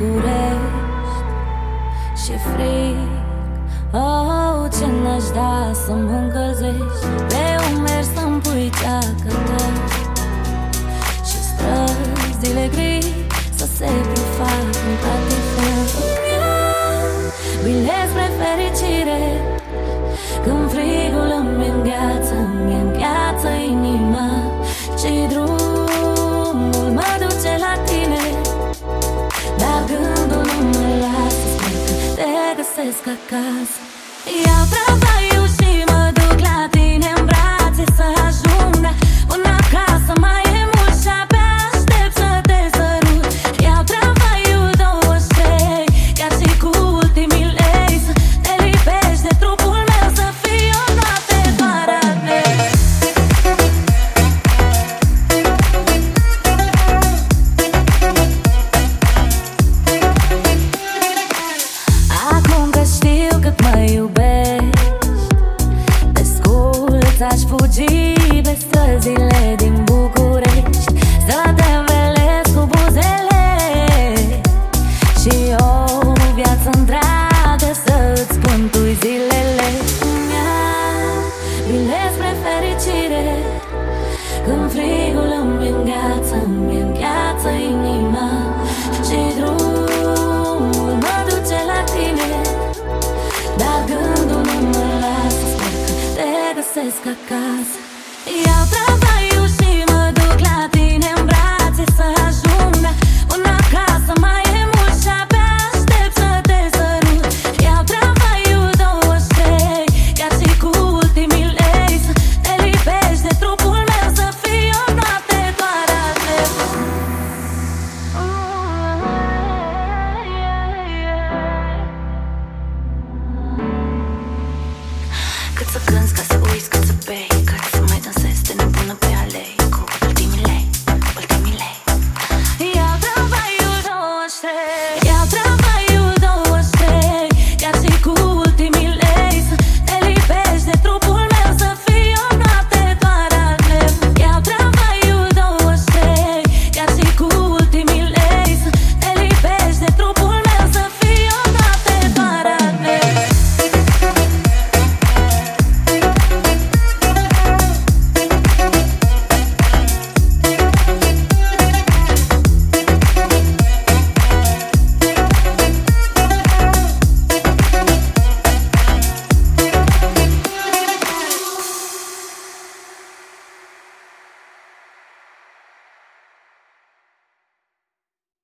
București. Și frig Oh, ce n-aș da să mă încălzești Pe umeri să-mi pui ceacă ta Și străzile gri să se prefac în catifel Bine spre fericire. Când frigul îmi îngheață, îmi îngheață inima găsesc acasă. Iau tramvaiul viață întreagă să-ți spântui zilele Bine spre fericire Când frigul îmi îngheață, îmi îngheață inima Și drumul mă duce la tine. Dar gândul nu mă lasă Sper că te găsesc acasă consequence. Cause